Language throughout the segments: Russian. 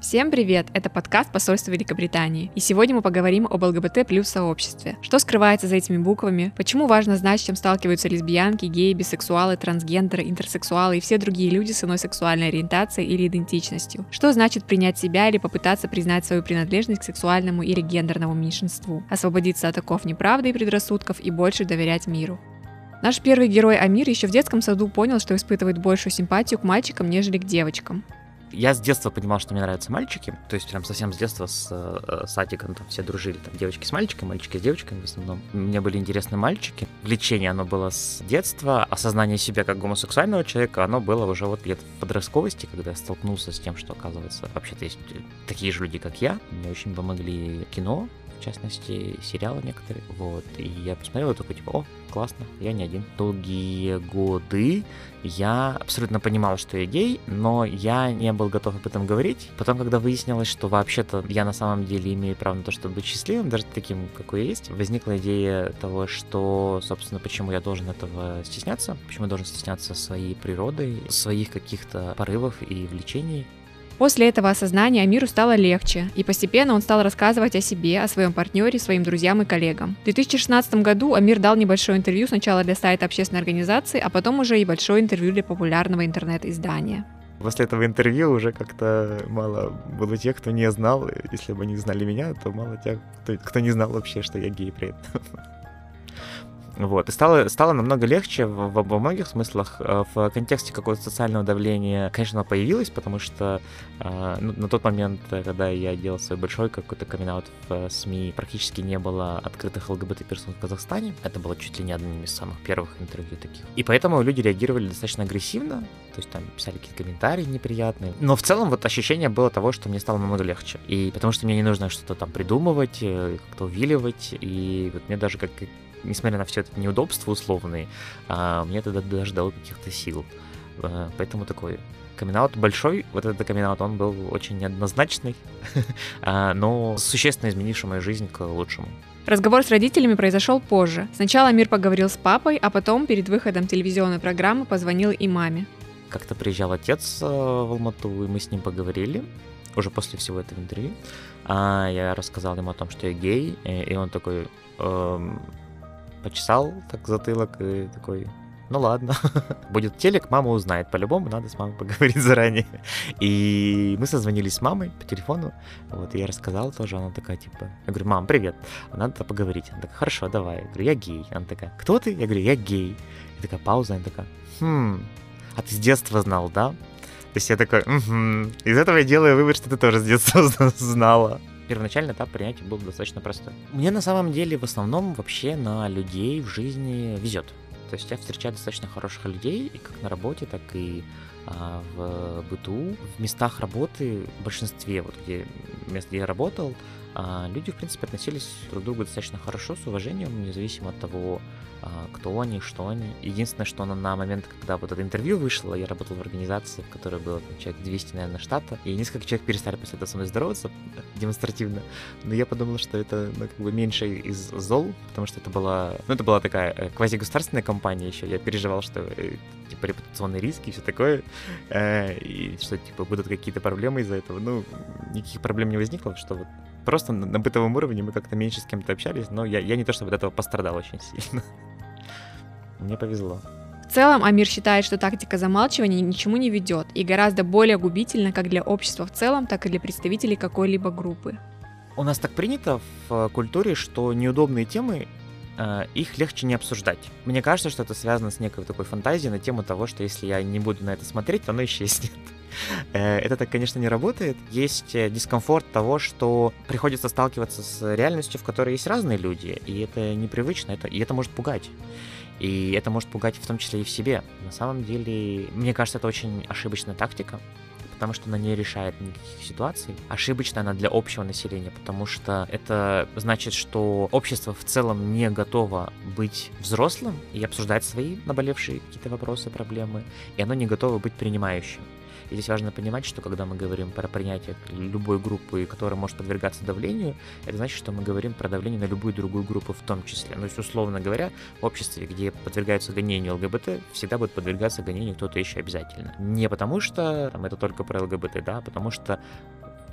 Всем привет! Это подкаст посольства Великобритании. И сегодня мы поговорим об ЛГБТ плюс сообществе. Что скрывается за этими буквами? Почему важно знать, с чем сталкиваются лесбиянки, геи, бисексуалы, трансгендеры, интерсексуалы и все другие люди с иной сексуальной ориентацией или идентичностью? Что значит принять себя или попытаться признать свою принадлежность к сексуальному или гендерному меньшинству? Освободиться от оков неправды и предрассудков и больше доверять миру. Наш первый герой Амир еще в детском саду понял, что испытывает большую симпатию к мальчикам, нежели к девочкам. Я с детства понимал, что мне нравятся мальчики, то есть прям совсем с детства с э, садиком там все дружили, там девочки с мальчиками, мальчики с девочками в основном. Мне были интересны мальчики. Влечение оно было с детства, осознание себя как гомосексуального человека, оно было уже вот где-то в подростковости, когда я столкнулся с тем, что оказывается вообще-то есть такие же люди, как я. Мне очень помогли кино, в частности, сериалы некоторые. Вот. И я посмотрел и такой, типа, о, классно, я не один. Долгие годы я абсолютно понимал, что я гей, но я не был готов об этом говорить. Потом, когда выяснилось, что вообще-то я на самом деле имею право на то, чтобы быть счастливым, даже таким, какой есть, возникла идея того, что, собственно, почему я должен этого стесняться, почему я должен стесняться своей природой, своих каких-то порывов и влечений. После этого осознания Амиру стало легче, и постепенно он стал рассказывать о себе, о своем партнере, своим друзьям и коллегам. В 2016 году Амир дал небольшое интервью сначала для сайта общественной организации, а потом уже и большое интервью для популярного интернет-издания. После этого интервью уже как-то мало было тех, кто не знал. Если бы они знали меня, то мало тех, кто, кто не знал вообще, что я гей при этом. Вот. И стало, стало намного легче в, во многих смыслах. Э, в контексте какого-то социального давления, конечно, появилось, потому что э, ну, на тот момент, когда я делал свой большой какой-то камин в СМИ, практически не было открытых ЛГБТ-персон в Казахстане. Это было чуть ли не одним из самых первых интервью таких. И поэтому люди реагировали достаточно агрессивно, то есть там писали какие-то комментарии неприятные. Но в целом вот ощущение было того, что мне стало намного легче. И потому что мне не нужно что-то там придумывать, э, как-то увиливать, и вот мне даже как несмотря на все это неудобства условные, а, мне это даже дало каких-то сил. А, поэтому такой камин большой, вот этот камин он был очень неоднозначный, а, но существенно изменивший мою жизнь к лучшему. Разговор с родителями произошел позже. Сначала Мир поговорил с папой, а потом перед выходом телевизионной программы позвонил и маме. Как-то приезжал отец э, в Алмату, и мы с ним поговорили уже после всего этого интервью. Я рассказал ему о том, что я гей, и он такой, эм, почесал так затылок и такой, ну ладно, будет телек, мама узнает, по-любому надо с мамой поговорить заранее. И мы созвонились с мамой по телефону, вот, и я рассказал тоже, она такая, типа, я говорю, мам, привет, надо поговорить. Она такая, хорошо, давай. Я говорю, я гей. Она такая, кто ты? Я говорю, я гей. И такая пауза, она такая, хм, а ты с детства знал, да? То есть я такой, угу. Из этого я делаю вывод, что ты тоже с детства знала первоначальный этап принятия был достаточно простой. Мне на самом деле в основном вообще на людей в жизни везет. То есть я встречаю достаточно хороших людей, и как на работе, так и а, в быту. В местах работы, в большинстве, вот где мест, где я работал, а, люди, в принципе, относились друг к другу достаточно хорошо, с уважением, независимо от того, кто они, что они. Единственное, что на, на момент, когда вот это интервью вышло, я работал в организации, в которой было там, человек 200, наверное, штата, и несколько человек перестали после этого со мной здороваться демонстративно, но я подумал, что это ну, как бы меньше из зол, потому что это была, ну, это была такая э, квазигосударственная компания еще, я переживал, что э, типа репутационные риски и все такое, э, и что типа будут какие-то проблемы из-за этого, ну, никаких проблем не возникло, что вот просто на, на бытовом уровне мы как-то меньше с кем-то общались, но я, я не то чтобы от этого пострадал очень сильно. Мне повезло. В целом, Амир считает, что тактика замалчивания ничему не ведет и гораздо более губительна как для общества в целом, так и для представителей какой-либо группы. У нас так принято в культуре, что неудобные темы э, их легче не обсуждать. Мне кажется, что это связано с некой такой фантазией на тему того, что если я не буду на это смотреть, то оно исчезнет. Э, это так, конечно, не работает. Есть э, дискомфорт того, что приходится сталкиваться с реальностью, в которой есть разные люди, и это непривычно, это, и это может пугать. И это может пугать в том числе и в себе. На самом деле, мне кажется, это очень ошибочная тактика, потому что она не решает никаких ситуаций. Ошибочная она для общего населения, потому что это значит, что общество в целом не готово быть взрослым и обсуждать свои наболевшие какие-то вопросы, проблемы, и оно не готово быть принимающим. И здесь важно понимать, что когда мы говорим про принятие любой группы, которая может подвергаться давлению, это значит, что мы говорим про давление на любую другую группу в том числе. Ну, то есть, условно говоря, в обществе, где подвергаются гонению ЛГБТ, всегда будет подвергаться гонению кто-то еще обязательно. Не потому что там, это только про ЛГБТ, да, а потому что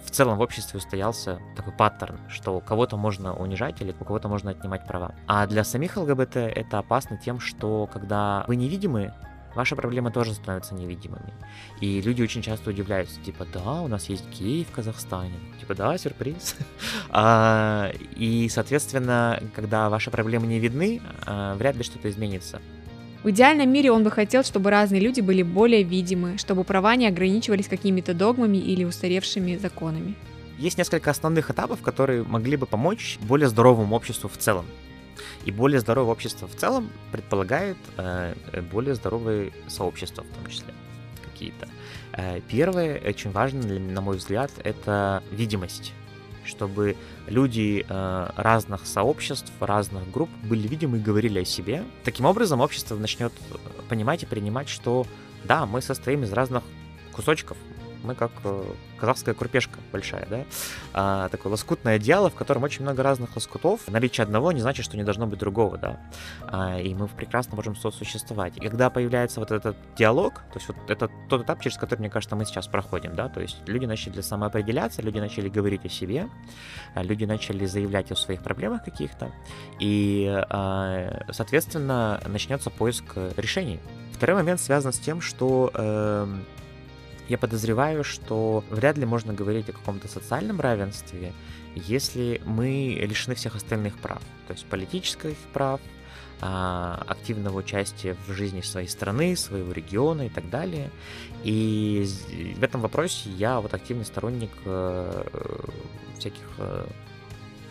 в целом в обществе устоялся такой паттерн, что кого-то можно унижать или у кого-то можно отнимать права. А для самих ЛГБТ это опасно тем, что когда вы невидимы, ваши проблемы тоже становятся невидимыми. И люди очень часто удивляются, типа, да, у нас есть геи в Казахстане. Типа, да, сюрприз. а, и, соответственно, когда ваши проблемы не видны, а, вряд ли что-то изменится. В идеальном мире он бы хотел, чтобы разные люди были более видимы, чтобы права не ограничивались какими-то догмами или устаревшими законами. Есть несколько основных этапов, которые могли бы помочь более здоровому обществу в целом. И более здоровое общество в целом предполагает э, более здоровые сообщества в том числе какие-то. Э, первое, очень важно, на мой взгляд, это видимость чтобы люди э, разных сообществ, разных групп были видимы и говорили о себе. Таким образом, общество начнет понимать и принимать, что да, мы состоим из разных кусочков, мы как э, казахская крупешка большая, да, а, такое лоскутное одеяло, в котором очень много разных лоскутов. Наличие одного не значит, что не должно быть другого, да, а, и мы прекрасно можем сосуществовать. И когда появляется вот этот диалог, то есть вот это тот этап, через который, мне кажется, мы сейчас проходим, да, то есть люди начали самоопределяться, люди начали говорить о себе, а, люди начали заявлять о своих проблемах каких-то, и, а, соответственно, начнется поиск решений. Второй момент связан с тем, что э, я подозреваю, что вряд ли можно говорить о каком-то социальном равенстве, если мы лишены всех остальных прав, то есть политических прав, а, активного участия в жизни своей страны, своего региона и так далее. И в этом вопросе я вот активный сторонник э, всяких э,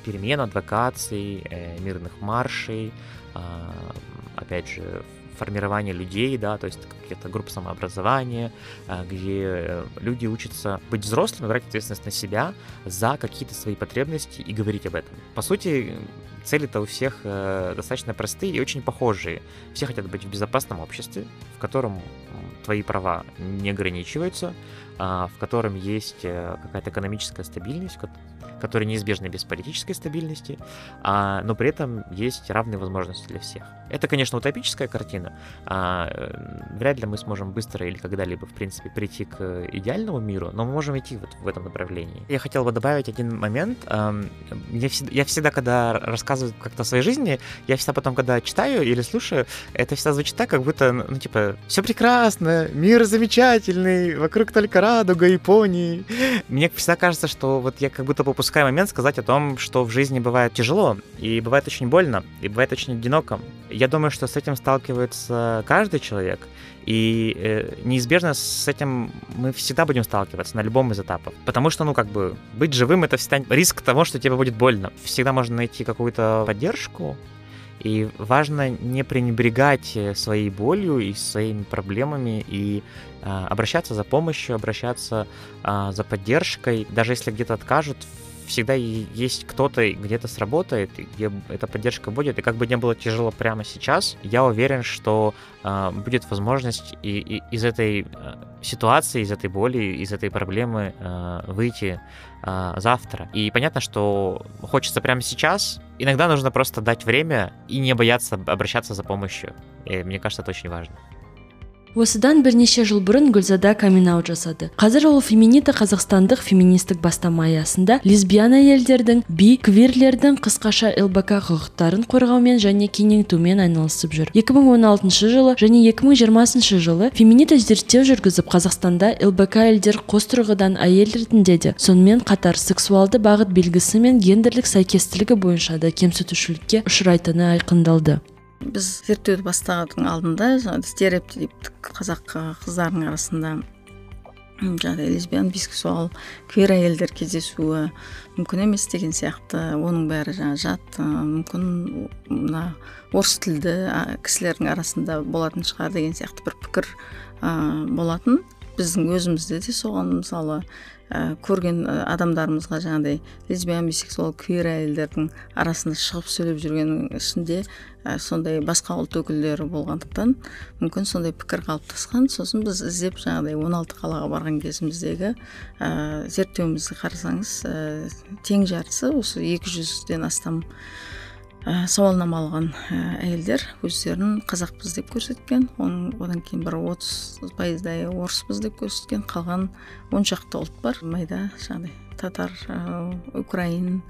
перемен, адвокаций, э, мирных маршей, а, опять же, формирование людей, да, то есть какие-то группы самообразования, а, где э, люди учатся быть взрослыми, брать ответственность на себя за какие-то свои потребности и говорить об этом. По сути, цели-то у всех э, достаточно простые и очень похожие. Все хотят быть в безопасном обществе, в котором твои права не ограничиваются, а, в котором есть э, какая-то экономическая стабильность, которая неизбежна без политической стабильности, а, но при этом есть равные возможности для всех. Это, конечно, утопическая картина. А, э, вряд ли мы сможем быстро или когда-либо, в принципе, прийти к идеальному миру, но мы можем идти вот в этом направлении. Я хотел бы добавить один момент. Я всегда, я всегда когда рассказываю как-то о своей жизни, я всегда потом, когда читаю или слушаю, это всегда звучит так, как будто, ну, типа, все прекрасно, мир замечательный, вокруг только радуга Японии. Мне всегда кажется, что вот я как будто попускаю момент сказать о том, что в жизни бывает тяжело, и бывает очень больно, и бывает очень одиноко. Я думаю, что с этим сталкивается каждый человек, и э, неизбежно с этим мы всегда будем сталкиваться на любом из этапов. Потому что, ну, как бы, быть живым — это всегда риск того, что тебе будет больно. Всегда можно найти какую-то поддержку, и важно не пренебрегать э, своей болью и своими проблемами и а, обращаться за помощью, обращаться а, за поддержкой. Даже если где-то откажут, всегда есть кто-то где-то сработает, где эта поддержка будет. И как бы не было тяжело прямо сейчас, я уверен, что э, будет возможность и, и из этой э, ситуации, из этой боли, из этой проблемы э, выйти э, завтра. И понятно, что хочется прямо сейчас. Иногда нужно просто дать время и не бояться обращаться за помощью. И мне кажется, это очень важно. Осыдан бірнеше жыл бұрын гүлзада coming out жасады. Қазір ол феминита қазақстандық феминистік бастама аясында лесбиян әйелдердің би квирлердің қысқаша лбк құқықтарын қорғаумен және кеңейтумен айналысып жүр. 2016 жылы және 2020 жылы феминита зерттеу жүргізіп қазақстанда лбк әйелдер қос тұрғыдан әйел ретінде де сонымен қатар сексуалды бағыт белгісі мен гендерлік сәйкестілігі бойынша да кемсітушілікке ұшырайтыны айқындалды. Біз зерттеуді бастаудың алдында. Стереотиптік қазақ қыздарының арасында жаңағыдай лесбиян бисексуал квир әйелдер кездесуі мүмкін емес деген сияқты. Оның бәрі жаңағы жат мүмкін мына орыс тілді кісілердің арасында болатын шығар деген сияқты бір пікір болатын. Біздің өзімізде де соған мысалы ә, көрген адамдарымызға жаңағыдай лесбиян бисексуал квир әйелдердің арасында шығып сөйлеп жүргеннің ішінде ә, сондай басқа ұлт өкілдері болғандықтан мүмкін сондай пікір қалыптасқан. Сосын біз іздеп жаңағыдай 16 қалаға барған кезіміздегі ә, зерттеуімізді қарасаңыз ә, тең жартысы осы 200-ден астам ә, сауалнама алған ә, әйелдер өздерін қазақпыз деп көрсеткен оның одан кейін бір отыз пайыздай орыспыз деп көрсеткен қалған он шақты ұлт бар. Майда жаңағыдай татар ә, украин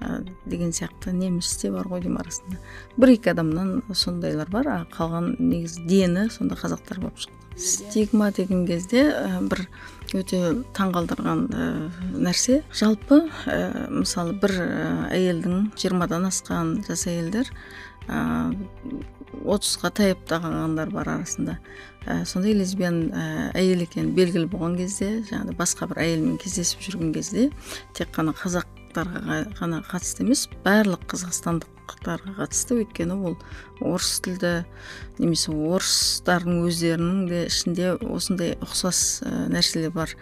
ә, деген сияқты неміс те бар ғой деймін арасында. Бір екі адамнан сондайлар бар а қалған негізі дені сонда қазақтар болып шықты. Стигма деген кезде ә, бір өте таңғалдырған ә, нәрсе. Жалпы ә, мысалы бір ә, әйелдің жиырмадан асқан жас әйелдер ә, отызға таяп та қалғандар бар арасында. Ә, сондай лесбиян ә, әйел екені белгілі болған кезде жаңағыдай басқа бір әйелмен кездесіп жүрген кезде тек қана қазақтарға ғана қатысты емес барлық қазақстандықтарға қатысты. Өйткені ол орыс тілді немесе орыстардың өздерінің де ішінде осындай ұқсас нәрселер бар.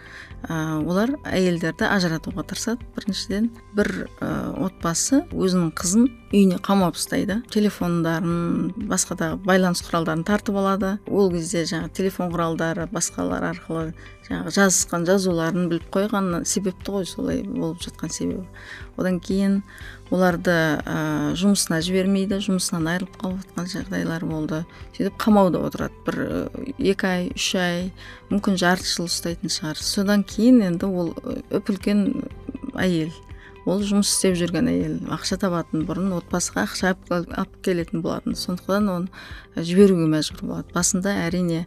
Ә, олар әйелдерді ажыратуға тырысады. Біріншіден бір ә, отбасы өзінің қызын үйіне қамап ұстайды. Телефондарын басқа да байланыс құралдарын тартып алады. Ол кезде жаңағы телефон құралдары басқалар арқылы жаңағы жазысқан жазуларын біліп қойған себепті ғой солай болып жатқан себебі. Одан кейін оларды ә, жұмысына жібермейді жұмысынан айырылып қалып жатқан жағдайлар болды. Сөйтіп қамауда отырады бір екі ай үш ай мүмкін жарты жыл ұстайтын шығар. Содан кейін енді ол үп үлкен әйел. Ол жұмыс істеп жүрген әйел. Ақша табатын бұрын отбасыға ақша алып келетін болатын. Сондықтан оны жіберуге мәжбүр болады. Басында әрине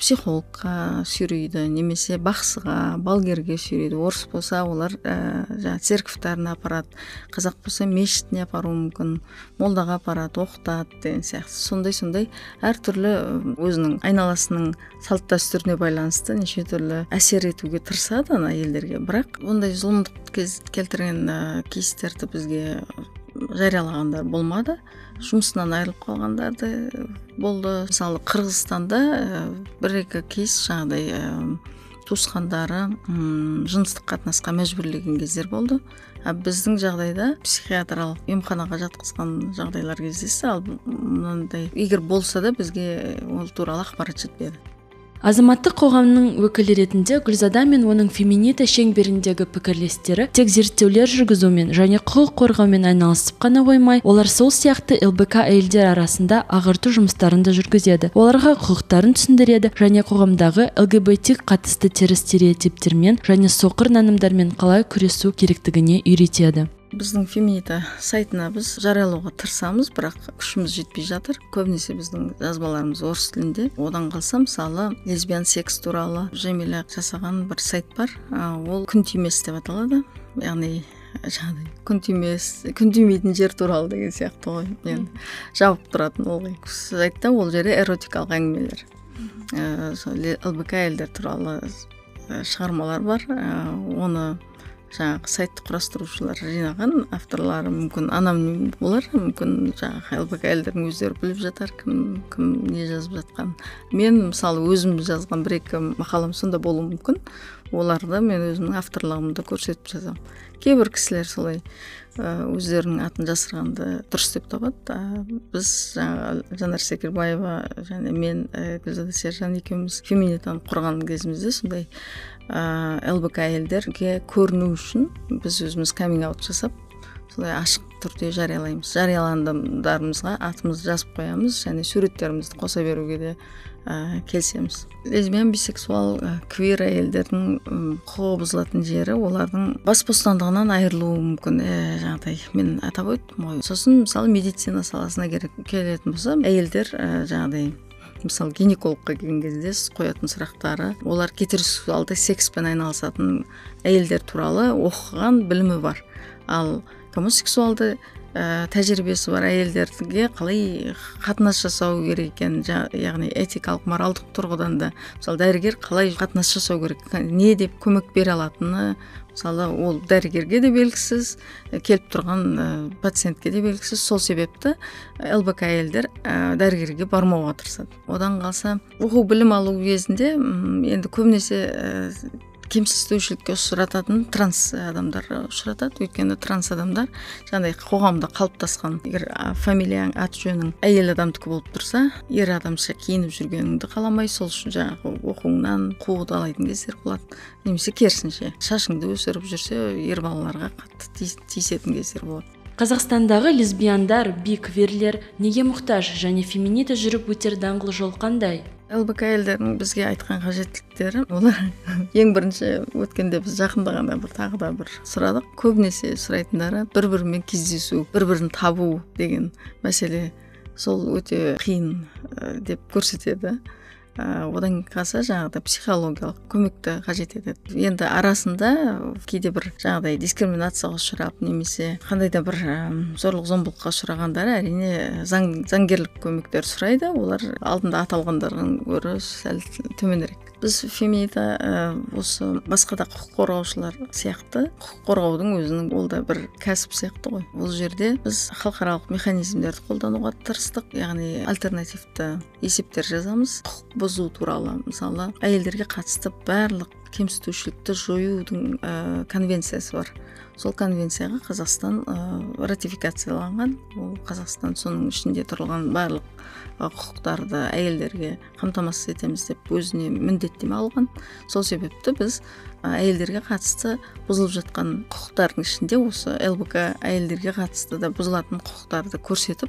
психологқа сүйрейді немесе бақсыға балгерге сүйрейді. Орыс болса олар ә, жаңағы церковьтарына апарады қазақ болса мешітіне апаруы мүмкін молдаға апарады оқытады деген сияқты. Сондай сондай әртүрлі өзінің айналасының салт дәстүріне байланысты неше түрлі әсер етуге тырысады ана әйелдерге бірақ ондай зұлымдық келтірген ә, кейстерді бізге жариялағандар болмады. Жұмысынан айырылып қалғандар да болды. Мысалы қырғызстанда бір екі кейс жаңағыдай туысқандары жыныстық қатынасқа мәжбүрлеген кездер болды. А біздің жағдайда психиатрлық емханаға жатқызған жағдайлар кездесті. Ал мынандай егер болса да бізге ол туралы ақпарат жетпеді. Азаматтық қоғамның өкілі ретінде гүлзада мен оның феминита шеңберіндегі пікірлестері тек зерттеулер жүргізумен және құқық қорғаумен айналысып қана қоймай олар сол сияқты лбк әйелдер арасында ағарту жұмыстарын да жүргізеді. Оларға құқықтарын түсіндіреді және қоғамдағы лгбт қатысты теріс стереотиптермен және соқыр нанымдармен қалай күресу керектігіне үйретеді. Біздің феминита сайтына біз жариялауға тырысамыз бірақ күшіміз жетпей жатыр. Көбінесе біздің жазбаларымыз орыс тілінде. Одан қалса мысалы лесбиян секс туралы жамиля жасаған бір сайт бар. Ол күн тимес деп аталады. Яғни жаңағыдай күн тимес күн тимейтін жер туралы деген сияқты ғой. Енді жабып тұратын ылғи сайтта ол жерде эротикалық әңгімелер. Ыыы лбк әйелдер туралы шығармалар бар. Оны жаңағы сайтты құрастырушылар жинаған авторлары мүмкін аноним болар мүмкін жаңағы лбк әйелдердің өздері біліп жатар кім кім не жазып жатқанын. Мен мысалы өзім жазған бір екі мақалам сонда болуы мүмкін. Оларды мен өзімнің авторлығымды көрсетіп жазамын. Кейбір кісілер солай өздерінің атын жасырғанды дұрыс деп табады. Біз жаңағы жанар секербаева және мен гүлзада сержан екеуміз феминитаны құрған кезімізде сондай ә, лбк әйелдерге көріну үшін біз өзіміз каминг аут жасап солай ашық түрде жариялаймыз. Жарияланымдарымызға атымызды жазып қоямыз және суреттерімізді қоса беруге де ә, келісеміз. Лесбиян бисексуал ә, квир әйелдердің құқығы бұзылатын жері олардың бас бостандығынан айырылуы мүмкін. Ә, жаңағыдай мен атап өттім ғой. Сосын мысалы медицина саласына келетін болсам әйелдер ә, жаңағыдай мысалы гинекологқа келген кезде сіз қоятын сұрақтары олар гетеросексуалды секспен айналысатын әйелдер туралы оқыған білімі бар. Ал гомосексуалды ә, тәжірибесі бар әйелдерге қалай қатынас жасау керек екенін яғни этикалық моралдық тұрғыдан да. Мысалы дәрігер қалай қатынас жасау керек? Не деп көмек бере алатыны мысалы ол дәрігерге де белгісіз келіп тұрған ә, пациентке де белгісіз. Сол себепті лбк әйелдер дәрігерге бармауға тырысады. Одан қалса оқу білім алу кезінде енді көбінесе кемсітушілікке ұшырататын транс адамдар ұшыратады. Өйткені транс адамдар жаңағыдай қоғамда қалыптасқан егер фамилияң аты жөнің әйел адамдікі болып тұрса ер адамша киініп жүргеніңді қаламай сол үшін жаңағы оқуыңнан қуғалайтын кездер болады. Немесе керісінше шашыңды өсіріп жүрсе ер балаларға қатты тиісетін кездер болады. Қазақстандағы лесбияндар би квирлер неге мұқтаж және феминита жүріп өтер даңғыл жол қандай? лбк әйелдерінің бізге айтқан қажеттіліктері олар ең бірінші өткенде біз жақында ғана бір тағы да бір сұрадық. Көбінесе сұрайтындары бір бірімен кездесу бір бірін табу деген мәселе сол өте қиын деп көрсетеді. Одан қалса жаңағыдай психологиялық көмекті қажет етеді. Енді арасында кейде бір жаңағыдай дискриминацияға ұшырап немесе қандай да бір зорлық зомбылыққа ұшырағандары әрине заң заңгерлік көмектер сұрайды. Олар алдында аталғандардың гөрі сәл төменірек біз феминита ә, осы басқа да құқық қорғаушылар сияқты құқық қорғаудың өзінің ол да бір кәсіп сияқты ғой. Ол жерде біз халықаралық механизмдерді қолдануға тырыстық яғни альтернативті есептер жазамыз. Құқық бұзу туралы мысалы әйелдерге қатысты барлық кемсітушілікті жоюдың ә, конвенциясы бар. Сол конвенцияға қазақстан ә, ратификацияланған. Ол қазақстан соның ішінде тұрған барлық құқықтарды әйелдерге қамтамасыз етеміз деп өзіне міндеттеме алған. Сол себепті біз әйелдерге қатысты бұзылып жатқан құқықтардың ішінде осы лбк әйелдерге қатысты да бұзылатын құқықтарды көрсетіп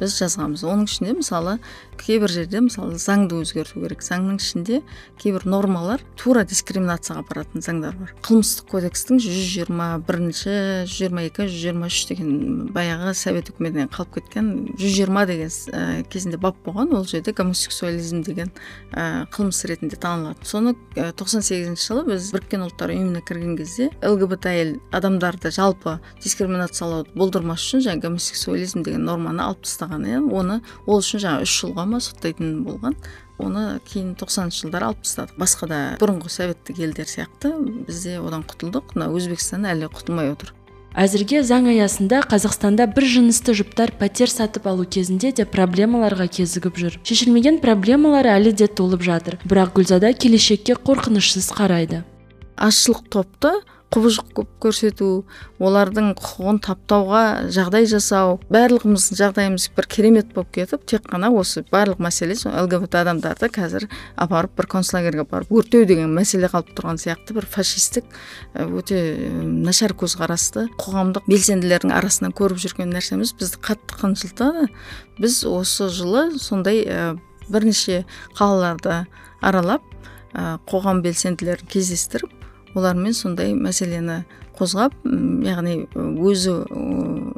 біз жазғанбыз. Оның ішінде мысалы кейбір жерде мысалы заңды өзгерту керек. Заңның ішінде кейбір нормалар тура дискриминацияға апаратын заңдар бар. Қылмыстық кодекстің жүз жиырма бірінші жүз жиырма екі жүз жиырма үш деген баяғы совет үкіметінен қалып кеткен жүз жиырма деген ә, кезінде бап болған ол жерде гомосексуализм деген ә, қылмыс ретінде танылады. Соны тоқсан сегізінші жылы біз біріккен ұлттар ұйымына кірген кезде лгбт әйел адамдарды жалпы дискриминациялауды болдырмас үшін жаңағы гомосексуализм деген норманы алып тастаған иә оны ол үшін жаңағы үш жылға ма соттайтын болған. Оны кейін тоқсаныншы жылдары алып тастадық. Басқа да бұрынғы советтік елдер сияқты бізде одан құтылдық. Мына өзбекстан әлі құтылмай отыр. Әзірге заң аясында қазақстанда бір жынысты жұптар пәтер сатып алу кезінде де проблемаларға кезігіп жүр. Шешілмеген проблемалар әлі де толып жатыр. Бірақ гүлзада келешекке қорқынышсыз қарайды. Азшылық топты құбыжық көрсету олардың құқығын таптауға жағдай жасау барлығымыздың жағдайымыз бір керемет болып кетіп тек қана осы барлық мәселе сол лгбт адамдарды қазір апарып бір концлагерьге апарып өртеу деген мәселе қалып тұрған сияқты бір фашистік өте нашар көзқарасты қоғамдық белсенділердің арасынан көріп жүрген нәрсеміз бізді қатты қынжылтады. Біз осы жылы сондай бірнеше қалаларды аралап қоғам белсенділерін кездестіріп олармен сондай мәселені қозғап яғни өзі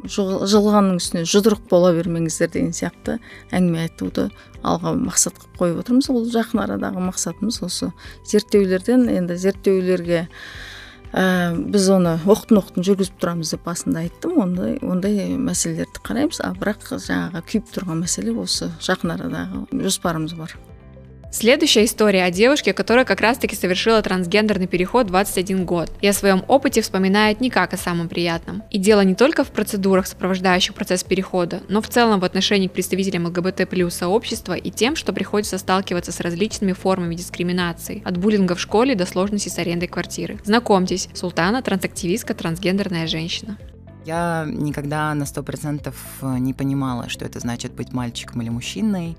жылғанның үстіне жұдырық бола бермеңіздер деген сияқты әңгіме айтуды алға мақсат қылып қойып отырмыз. Ол жақын арадағы мақсатымыз осы зерттеулерден енді зерттеулерге ә, біз оны оқтын оқтын жүргізіп тұрамыз деп басында айттым. Ондай ондай мәселелерді қараймыз. А бірақ жаңағы күйіп тұрған мәселе осы жақын арадағы жоспарымыз бар. Следующая история о девушке, которая как раз-таки совершила трансгендерный переход 21 год и о своем опыте вспоминает не как о самом приятном. И дело не только в процедурах, сопровождающих процесс перехода, но в целом в отношении к представителям ЛГБТ плюс сообщества и тем, что приходится сталкиваться с различными формами дискриминации, от буллинга в школе до сложностей с арендой квартиры. Знакомьтесь, Султана – трансактивистка, трансгендерная женщина. Я никогда на сто процентов не понимала, что это значит быть мальчиком или мужчиной.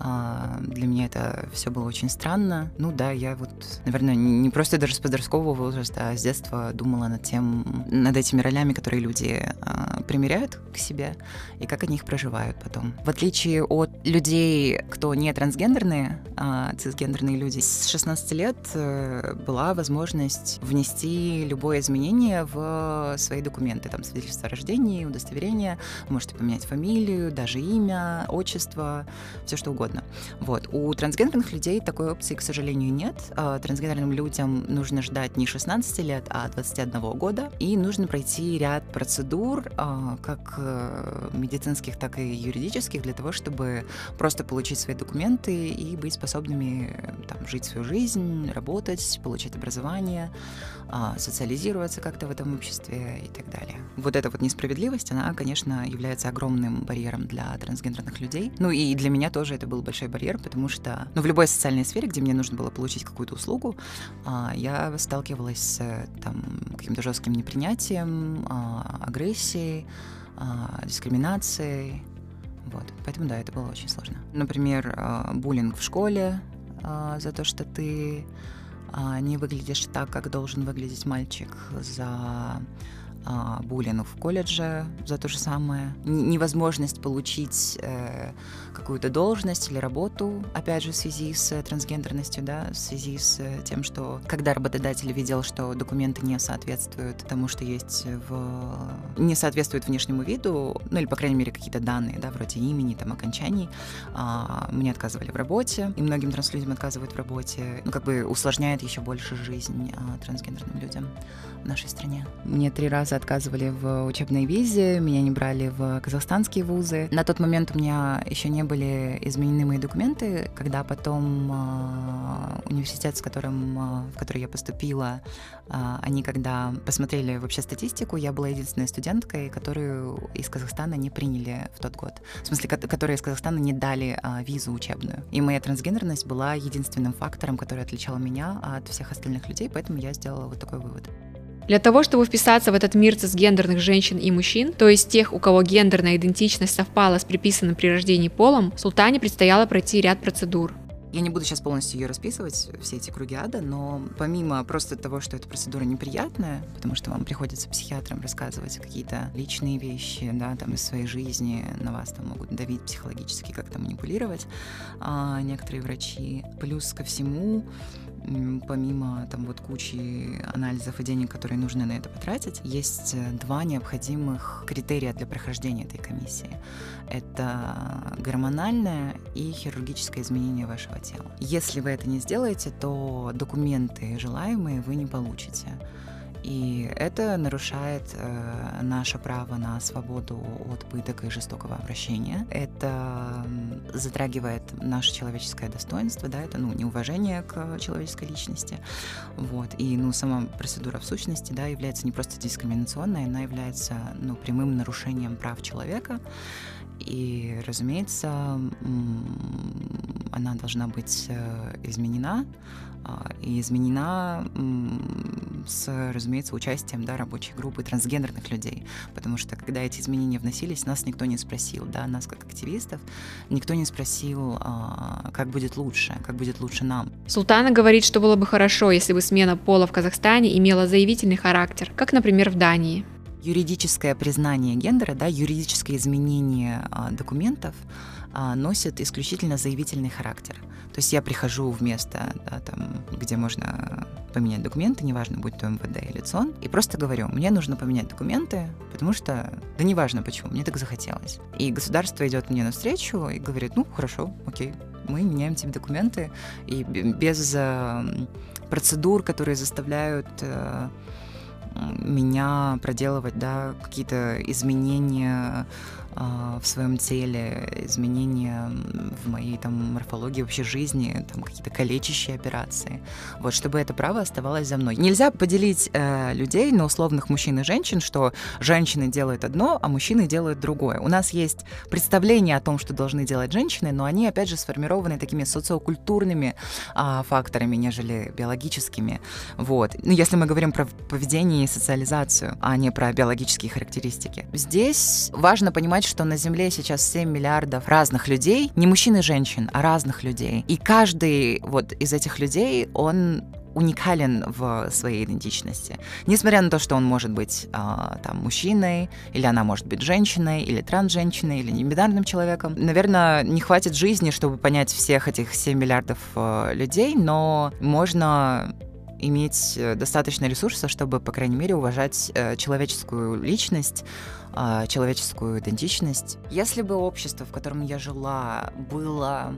А, для меня это все было очень странно. Ну да, я вот, наверное, не просто даже с подросткового возраста, а с детства думала над тем, над этими ролями, которые люди а, примеряют к себе и как они их проживают потом. В отличие от людей, кто не трансгендерные, а цисгендерные люди, с 16 лет э, была возможность внести любое изменение в свои документы, там свидетельство о рождении, удостоверение, можете поменять фамилию, даже имя, отчество, все что угодно угодно. Вот. У трансгендерных людей такой опции, к сожалению, нет. А, трансгендерным людям нужно ждать не 16 лет, а 21 года. И нужно пройти ряд процедур, а, как э, медицинских, так и юридических, для того, чтобы просто получить свои документы и быть способными там, жить свою жизнь, работать, получить образование, а, социализироваться как-то в этом обществе и так далее. Вот эта вот несправедливость, она, конечно, является огромным барьером для трансгендерных людей. Ну и для меня тоже это был был большой барьер, потому что ну, в любой социальной сфере, где мне нужно было получить какую-то услугу, а, я сталкивалась с там, каким-то жестким непринятием, а, агрессией, а, дискриминацией. Вот. Поэтому да, это было очень сложно. Например, буллинг в школе за то, что ты не выглядишь так, как должен выглядеть мальчик, за буллинг в колледже за то же самое, невозможность получить э, какую-то должность или работу, опять же, в связи с трансгендерностью, да, в связи с тем, что когда работодатель видел, что документы не соответствуют тому, что есть в... не соответствуют внешнему виду, ну или, по крайней мере, какие-то данные, да, вроде имени, там, окончаний, а, мне отказывали в работе, и многим транслюдям отказывают в работе, ну, как бы усложняет еще больше жизнь а, трансгендерным людям в нашей стране. Мне три раза отказывали в учебной визе, меня не брали в казахстанские вузы. На тот момент у меня еще не были изменены мои документы, когда потом э, университет, с которым, э, в который я поступила, э, они когда посмотрели вообще статистику, я была единственной студенткой, которую из Казахстана не приняли в тот год. В смысле, которой из Казахстана не дали э, визу учебную. И моя трансгендерность была единственным фактором, который отличал меня от всех остальных людей, поэтому я сделала вот такой вывод. Для того, чтобы вписаться в этот мир цисгендерных женщин и мужчин, то есть тех, у кого гендерная идентичность совпала с приписанным при рождении полом, Султане предстояло пройти ряд процедур. Я не буду сейчас полностью ее расписывать, все эти круги ада, но помимо просто того, что эта процедура неприятная, потому что вам приходится психиатрам рассказывать какие-то личные вещи, да, там из своей жизни, на вас там могут давить психологически, как-то манипулировать а, некоторые врачи. Плюс ко всему помимо там вот кучи анализов и денег, которые нужно на это потратить, есть э, два необходимых критерия для прохождения этой комиссии. Это гормональное и хирургическое изменение вашего тела. Если вы это не сделаете, то документы желаемые вы не получите. И это нарушает э, наше право на свободу от пыток и жестокого обращения. Это затрагивает наше человеческое достоинство, да, это ну, неуважение к человеческой личности. Вот. И ну, сама процедура в сущности да, является не просто дискриминационной, она является ну, прямым нарушением прав человека. И, разумеется, она должна быть э, изменена, и изменена с, разумеется, участием да, рабочей группы трансгендерных людей. Потому что, когда эти изменения вносились, нас никто не спросил, да, нас как активистов, никто не спросил, а, как будет лучше, как будет лучше нам. Султана говорит, что было бы хорошо, если бы смена пола в Казахстане имела заявительный характер, как, например, в Дании юридическое признание гендера, да, юридическое изменение а, документов а, носит исключительно заявительный характер. То есть я прихожу в место, да, там, где можно поменять документы, неважно, будь то МВД или ЦОН, и просто говорю, мне нужно поменять документы, потому что, да неважно почему, мне так захотелось. И государство идет мне навстречу и говорит, ну, хорошо, окей, мы меняем тебе документы, и без э, процедур, которые заставляют э, меня проделывать, да, какие-то изменения а, в своем теле, изменения в моей там морфологии вообще жизни, там какие-то калечащие операции. Вот, чтобы это право оставалось за мной. Нельзя поделить э, людей на условных мужчин и женщин, что женщины делают одно, а мужчины делают другое. У нас есть представление о том, что должны делать женщины, но они, опять же, сформированы такими социокультурными э, факторами, нежели биологическими. Вот. Ну, если мы говорим про поведение и социализацию, а не про биологические характеристики. Здесь важно понимать, что на Земле сейчас 7 миллиардов разных людей, не мужчин и женщин, а разных людей. И каждый вот из этих людей, он уникален в своей идентичности. Несмотря на то, что он может быть э, там мужчиной, или она может быть женщиной, или трансженщиной, или небинарным человеком. Наверное, не хватит жизни, чтобы понять всех этих 7 миллиардов э, людей, но можно иметь э, достаточно ресурсов, чтобы, по крайней мере, уважать э, человеческую личность, э, человеческую идентичность. Если бы общество, в котором я жила, было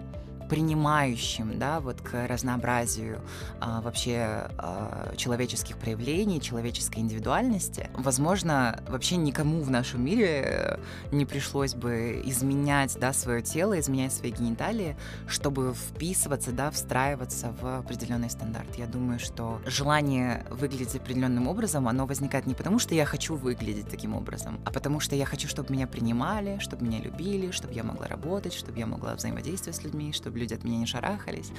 принимающим, да, вот к разнообразию а, вообще а, человеческих проявлений, человеческой индивидуальности, возможно, вообще никому в нашем мире не пришлось бы изменять, да, свое тело, изменять свои гениталии, чтобы вписываться, да, встраиваться в определенный стандарт. Я думаю, что желание выглядеть определенным образом, оно возникает не потому, что я хочу выглядеть таким образом, а потому что я хочу, чтобы меня принимали, чтобы меня любили, чтобы я могла работать, чтобы я могла взаимодействовать с людьми, чтобы люди от меня не шарахались.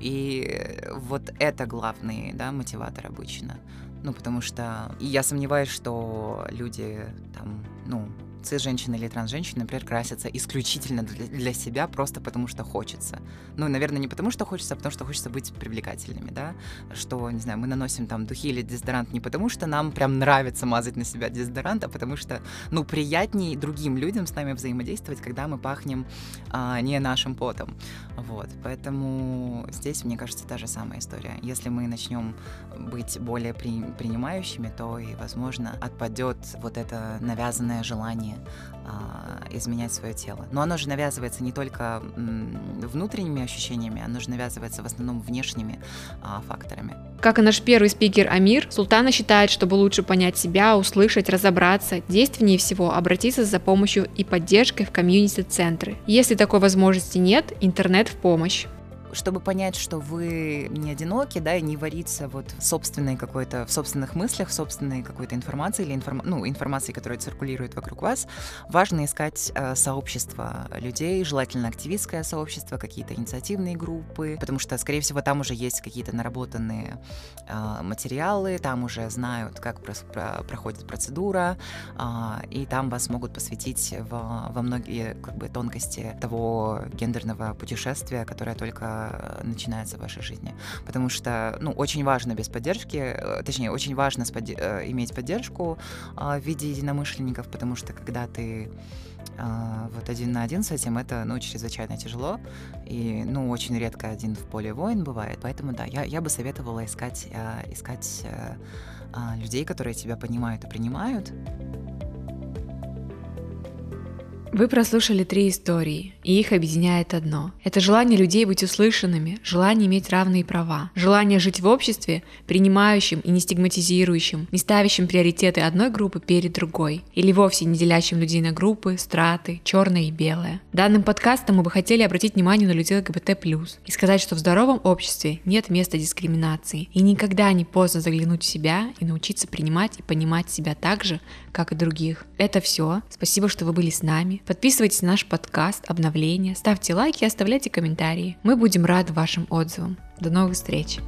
И вот это главный да, мотиватор обычно. Ну, потому что я сомневаюсь, что люди там, ну, цис-женщины или транс-женщины, например, красятся исключительно для, для себя, просто потому что хочется. Ну, наверное, не потому что хочется, а потому что хочется быть привлекательными, да, что, не знаю, мы наносим там духи или дезодорант не потому, что нам прям нравится мазать на себя дезодорант, а потому что, ну, приятнее другим людям с нами взаимодействовать, когда мы пахнем а, не нашим потом. Вот, поэтому здесь, мне кажется, та же самая история. Если мы начнем быть более при, принимающими, то и, возможно, отпадет вот это навязанное желание а, изменять свое тело. Но оно же навязывается не только внутренними ощущениями, оно же навязывается в основном внешними а, факторами. Как и наш первый спикер Амир, Султана считает, чтобы лучше понять себя, услышать, разобраться, действеннее всего обратиться за помощью и поддержкой в комьюнити-центры. Если такой возможности нет, интернет в помощь чтобы понять, что вы не одиноки, да, и не вариться вот в собственной какой-то, в собственных мыслях, в собственной какой-то информации или информ... ну, информации, которая циркулирует вокруг вас, важно искать э, сообщество людей, желательно активистское сообщество, какие-то инициативные группы, потому что, скорее всего, там уже есть какие-то наработанные э, материалы, там уже знают, как про про проходит процедура, э, и там вас могут посвятить во, во многие как бы тонкости того гендерного путешествия, которое только Э, начинается в вашей жизни. Потому что, ну, очень важно без поддержки, э, точнее, очень важно э, иметь поддержку в виде единомышленников, потому что когда ты вот один на один с этим, это, ну, чрезвычайно тяжело, и, ну, очень редко один в поле воин бывает, поэтому, да, я, я бы советовала искать, искать людей, которые тебя понимают и принимают, вы прослушали три истории, и их объединяет одно. Это желание людей быть услышанными, желание иметь равные права, желание жить в обществе, принимающим и не стигматизирующим, не ставящим приоритеты одной группы перед другой, или вовсе не делящим людей на группы, страты, черное и белое. Данным подкастом мы бы хотели обратить внимание на людей ЛГБТ+, и сказать, что в здоровом обществе нет места дискриминации, и никогда не поздно заглянуть в себя и научиться принимать и понимать себя так же, как и других. Это все. Спасибо, что вы были с Подписывайтесь на наш подкаст, обновления, ставьте лайки оставляйте комментарии. Мы будем рады вашим отзывам. До новых встреч!